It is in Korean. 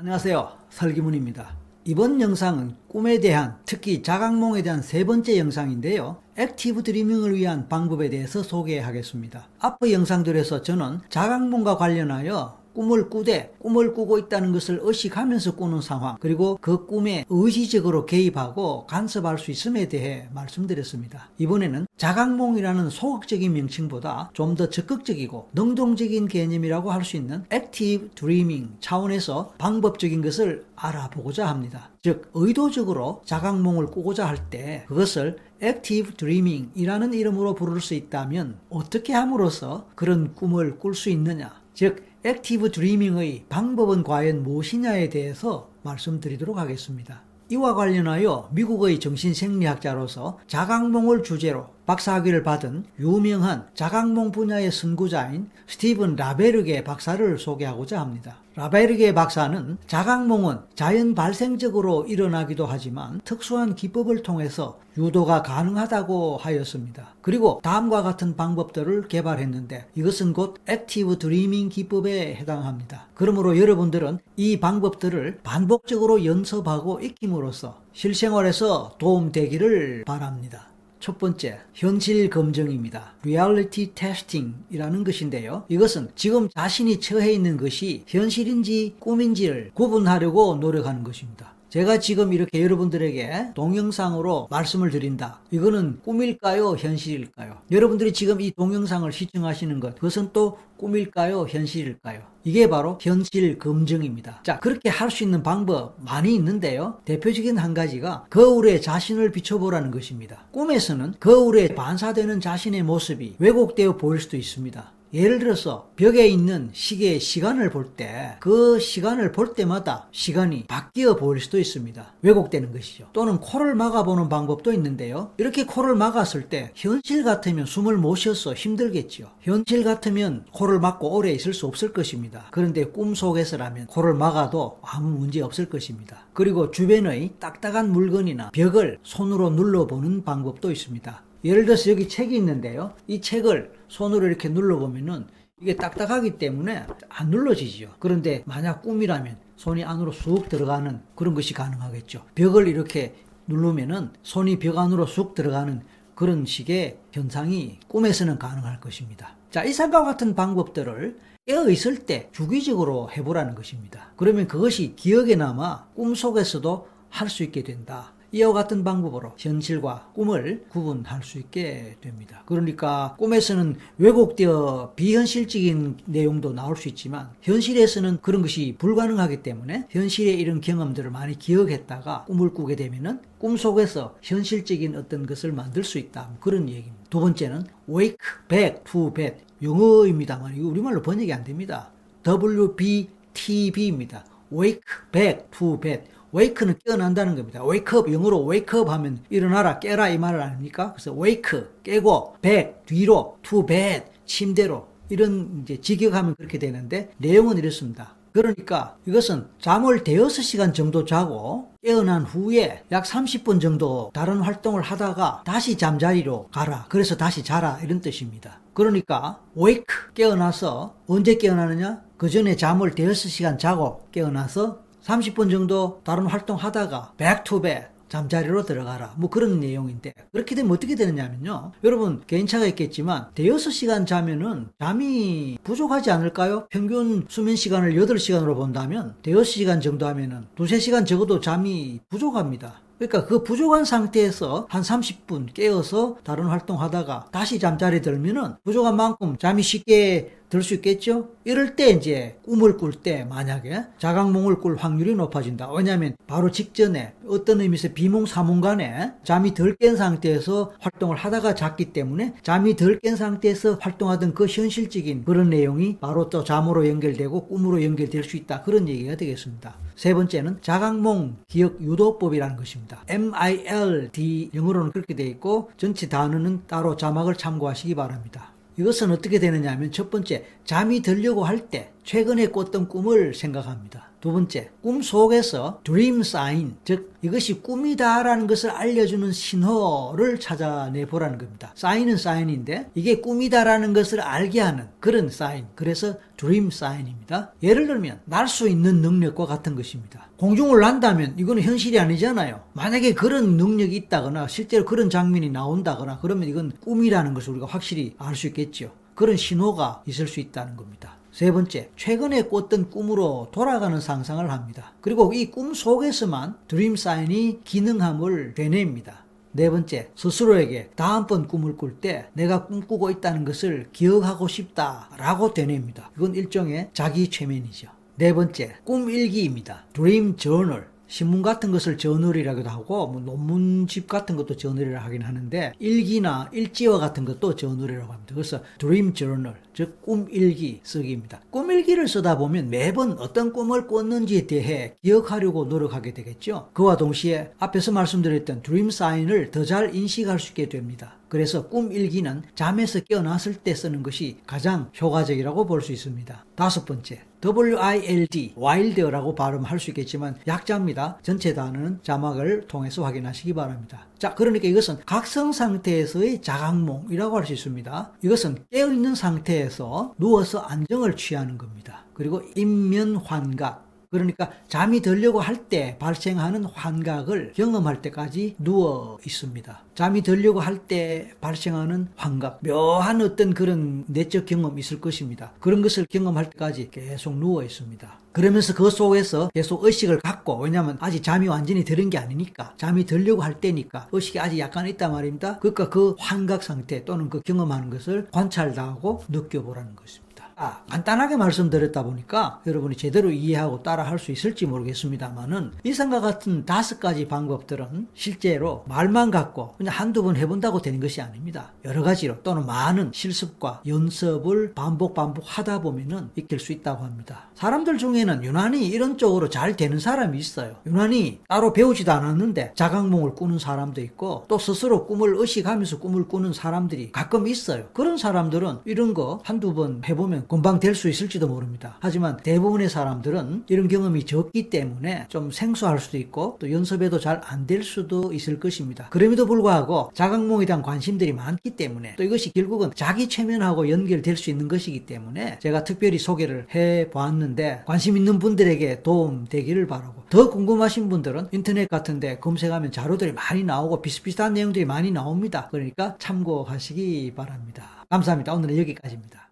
안녕하세요. 설기문입니다. 이번 영상은 꿈에 대한 특히 자각몽에 대한 세 번째 영상인데요. active dreaming을 위한 방법에 대해서 소개하겠습니다. 앞의 영상들에서 저는 자각몽과 관련하여 꿈을 꾸되 꿈을 꾸고 있다는 것을 의식하면서 꾸는 상황 그리고 그 꿈에 의지적으로 개입하고 간섭할 수 있음에 대해 말씀드렸습니다. 이번에는 자각몽이라는 소극적인 명칭보다 좀 더 적극적이고 능동적인 개념이라고 할 수 있는 active dreaming 차원에서 방법적인 것을 알아보고자 합니다. 즉 의도적으로 자각몽을 꾸고자 할 때 그것을 active dreaming이라는 이름으로 부를 수 있다면 어떻게 함으로써 그런 꿈을 꿀 수 있느냐 즉 active dreaming의 방법은 과연 무엇이냐에 대해서 말씀드리도록 하겠습니다. 이와 관련하여 미국의 정신생리학자로서 자각몽을 주제로 박사학위를 받은 유명한 자각몽 분야의 선구자인 스티븐 라베르게 박사를 소개하고자 합니다. 라베르게 박사는 자각몽은 자연 발생적으로 일어나기도 하지만 특수한 기법을 통해서 유도가 가능하다고 하였습니다. 그리고 다음과 같은 방법들을 개발했는데 이것은 곧 active dreaming 기법에 해당합니다. 그러므로 여러분들은 이 방법들을 반복적으로 연습하고 익힘으로써 실생활에서 도움되기를 바랍니다. 첫 번째, 현실 검증입니다. reality testing이라는 것인데요. 이것은 지금 자신이 처해 있는 것이 현실인지 꿈인지를 구분하려고 노력하는 것입니다. 제가 지금 이렇게 여러분들에게 동영상으로 말씀을 드린다. 이거는 꿈일까요? 현실일까요? 여러분들이 지금 이 동영상을 시청하시는 것, 그것은 또 꿈일까요? 현실일까요? 이게 바로 현실 검증입니다. 자, 그렇게 할 수 있는 방법 많이 있는데요. 대표적인 한 가지가 거울에 자신을 비춰보라는 것입니다. 꿈에서는 거울에 반사되는 자신의 모습이 왜곡되어 보일 수도 있습니다. 예를 들어서 벽에 있는 시계의 시간을 볼 때 그 시간을 볼 때마다 시간이 바뀌어 보일 수도 있습니다. 왜곡되는 것이죠. 또는 코를 막아보는 방법도 있는데요. 이렇게 코를 막았을 때 현실 같으면 숨을 못 쉬어서 힘들겠죠. 현실 같으면 코를 막고 오래 있을 수 없을 것입니다. 그런데 꿈속에서라면 코를 막아도 아무 문제 없을 것입니다. 그리고 주변의 딱딱한 물건이나 벽을 손으로 눌러보는 방법도 있습니다. 예를 들어서 여기 책이 있는데요. 이 책을 손으로 이렇게 눌러보면은 이게 딱딱하기 때문에 안 눌러지죠. 그런데 만약 꿈이라면 손이 안으로 쑥 들어가는 그런 것이 가능하겠죠. 벽을 이렇게 누르면은 손이 벽 안으로 쑥 들어가는 그런 식의 현상이 꿈에서는 가능할 것입니다. 자, 이 생각 같은 방법들을 깨어 있을 때 주기적으로 해보라는 것입니다. 그러면 그것이 기억에 남아 꿈속에서도 할 수 있게 된다. 이와 같은 방법으로 현실과 꿈을 구분할 수 있게 됩니다. 그러니까 꿈에서는 왜곡되어 비현실적인 내용도 나올 수 있지만 현실에서는 그런 것이 불가능하기 때문에 현실의 이런 경험들을 많이 기억했다가 꿈을 꾸게 되면은 꿈속에서 현실적인 어떤 것을 만들 수 있다. 그런 얘기입니다. 두 번째는 wake back to bed. 영어입니다만 이거 우리말로 번역이 안 됩니다. WBTB입니다. wake back to bed. Wake는 깨어난다는 겁니다. wake up 영어로 wake up 하면 일어나라 깨라 이 말을 아닙니까? 그래서 wake 깨고 back 뒤로 to bed 침대로 이런 이제 직역하면 그렇게 되는데 내용은 이렇습니다. 그러니까 이것은 잠을 대여섯 시간 정도 자고 깨어난 후에 약 30분 정도 다른 활동을 하다가 다시 잠자리로 가라. 그래서 다시 자라. 이런 뜻입니다. 그러니까 wake 깨어나서 언제 깨어나느냐? 그 전에 잠을 대여섯 시간 자고 깨어나서 30분 정도 다른 활동 하다가 back to bed 잠자리로 들어가라. 뭐 그런 내용인데 그렇게 되면 어떻게 되느냐면요. 여러분 개인차가 있겠지만 대여섯 시간 자면은 잠이 부족하지 않을까요? 평균 수면 시간을 8시간으로 본다면 대여섯 시간 정도 하면은 두세 시간 적어도 잠이 부족합니다. 그러니까 그 부족한 상태에서 한 30분 깨어서 다른 활동하다가 다시 잠자리 들면은 부족한 만큼 잠이 쉽게 들 수 있겠죠? 이럴 때 이제 꿈을 꿀 때 만약에 자각몽을 꿀 확률이 높아진다. 왜냐하면 바로 직전에 어떤 의미에서 비몽 사몽 간에 잠이 덜 깬 상태에서 활동을 하다가 잤기 때문에 잠이 덜 깬 상태에서 활동하던 그 현실적인 그런 내용이 바로 또 잠으로 연결되고 꿈으로 연결될 수 있다. 그런 얘기가 되겠습니다. 세 번째는 자각몽 기억 유도법이라는 것입니다. MILD 영어로는 그렇게 되어 있고 전체 단어는 따로 자막을 참고하시기 바랍니다. 이것은 어떻게 되느냐 하면 첫 번째 잠이 들려고 할 때 최근에 꿨던 꿈을 생각합니다. 두 번째, 꿈 속에서 dream sign, 즉 이것이 꿈이다라는 것을 알려주는 신호를 찾아내 보라는 겁니다. 사인은 사인인데 이게 꿈이다라는 것을 알게 하는 그런 사인. 그래서 dream sign입니다. 예를 들면 날 수 있는 능력과 같은 것입니다. 공중을 난다면 이거는 현실이 아니잖아요. 만약에 그런 능력이 있다거나 실제로 그런 장면이 나온다거나 그러면 이건 꿈이라는 것을 우리가 확실히 알 수 있겠죠. 그런 신호가 있을 수 있다는 겁니다. 세 번째, 최근에 꿨던 꿈으로 돌아가는 상상을 합니다. 그리고 이 꿈 속에서만 드림 사인이 기능함을 되뇌입니다. 네 번째, 스스로에게 다음번 꿈을 꿀 때 내가 꿈꾸고 있다는 것을 기억하고 싶다라고 되뇌입니다. 이건 일종의 자기 최면이죠. 네 번째, 꿈 일기입니다. 드림 저널. 신문 같은 것을 저널이라고도 하고 뭐 논문집 같은 것도 저널이라 하긴 하는데 일기나 일지와 같은 것도 저널이라고 합니다. 그래서 드림 저널 즉 꿈일기 쓰기입니다. 꿈일기를 쓰다 보면 매번 어떤 꿈을 꿨는지에 대해 기억하려고 노력하게 되겠죠. 그와 동시에 앞에서 말씀드렸던 드림 사인을 더 잘 인식할 수 있게 됩니다. 그래서 꿈 일기는 잠에서 깨어났을 때 쓰는 것이 가장 효과적이라고 볼 수 있습니다. 다섯 번째, WILD, wild라고 발음할 수 있겠지만 약자입니다. 전체 단어는 자막을 통해서 확인하시기 바랍니다. 자, 그러니까 이것은 각성 상태에서의 자각몽이라고 할 수 있습니다. 이것은 깨어있는 상태에서 누워서 안정을 취하는 겁니다. 그리고 인면환각, 그러니까 잠이 들려고 할 때 발생하는 환각을 경험할 때까지 누워 있습니다. 잠이 들려고 할 때 발생하는 환각, 묘한 어떤 그런 내적 경험이 있을 것입니다. 그런 것을 경험할 때까지 계속 누워 있습니다. 그러면서 그 속에서 계속 의식을 갖고, 왜냐하면 아직 잠이 완전히 들은 게 아니니까, 잠이 들려고 할 때니까, 의식이 아직 약간 있단 말입니다. 그러니까 그 환각 상태 또는 그 경험하는 것을 관찰하고 느껴보라는 것입니다. 아, 간단하게 말씀드렸다 보니까 여러분이 제대로 이해하고 따라 할 수 있을지 모르겠습니다만은 이상과 같은 다섯 가지 방법들은 실제로 말만 갖고 그냥 한두 번 해본다고 되는 것이 아닙니다. 여러 가지로 또는 많은 실습과 연습을 반복 반복 하다 보면은 익힐 수 있다고 합니다. 사람들 중에는 유난히 이런 쪽으로 잘 되는 사람이 있어요. 유난히 따로 배우지도 않았는데 자각몽을 꾸는 사람도 있고 또 스스로 꿈을 의식하면서 꿈을 꾸는 사람들이 가끔 있어요. 그런 사람들은 이런 거 한두 번 해보면 금방 될 수 있을지도 모릅니다. 하지만 대부분의 사람들은 이런 경험이 적기 때문에 좀 생소할 수도 있고 또 연습에도 잘 안 될 수도 있을 것입니다. 그럼에도 불구하고 자각몽에 대한 관심들이 많기 때문에 또 이것이 결국은 자기 최면하고 연결될 수 있는 것이기 때문에 제가 특별히 소개를 해 보았는데 관심 있는 분들에게 도움 되기를 바라고 더 궁금하신 분들은 인터넷 같은데 검색하면 자료들이 많이 나오고 비슷비슷한 내용들이 많이 나옵니다. 그러니까 참고하시기 바랍니다. 감사합니다. 오늘은 여기까지입니다.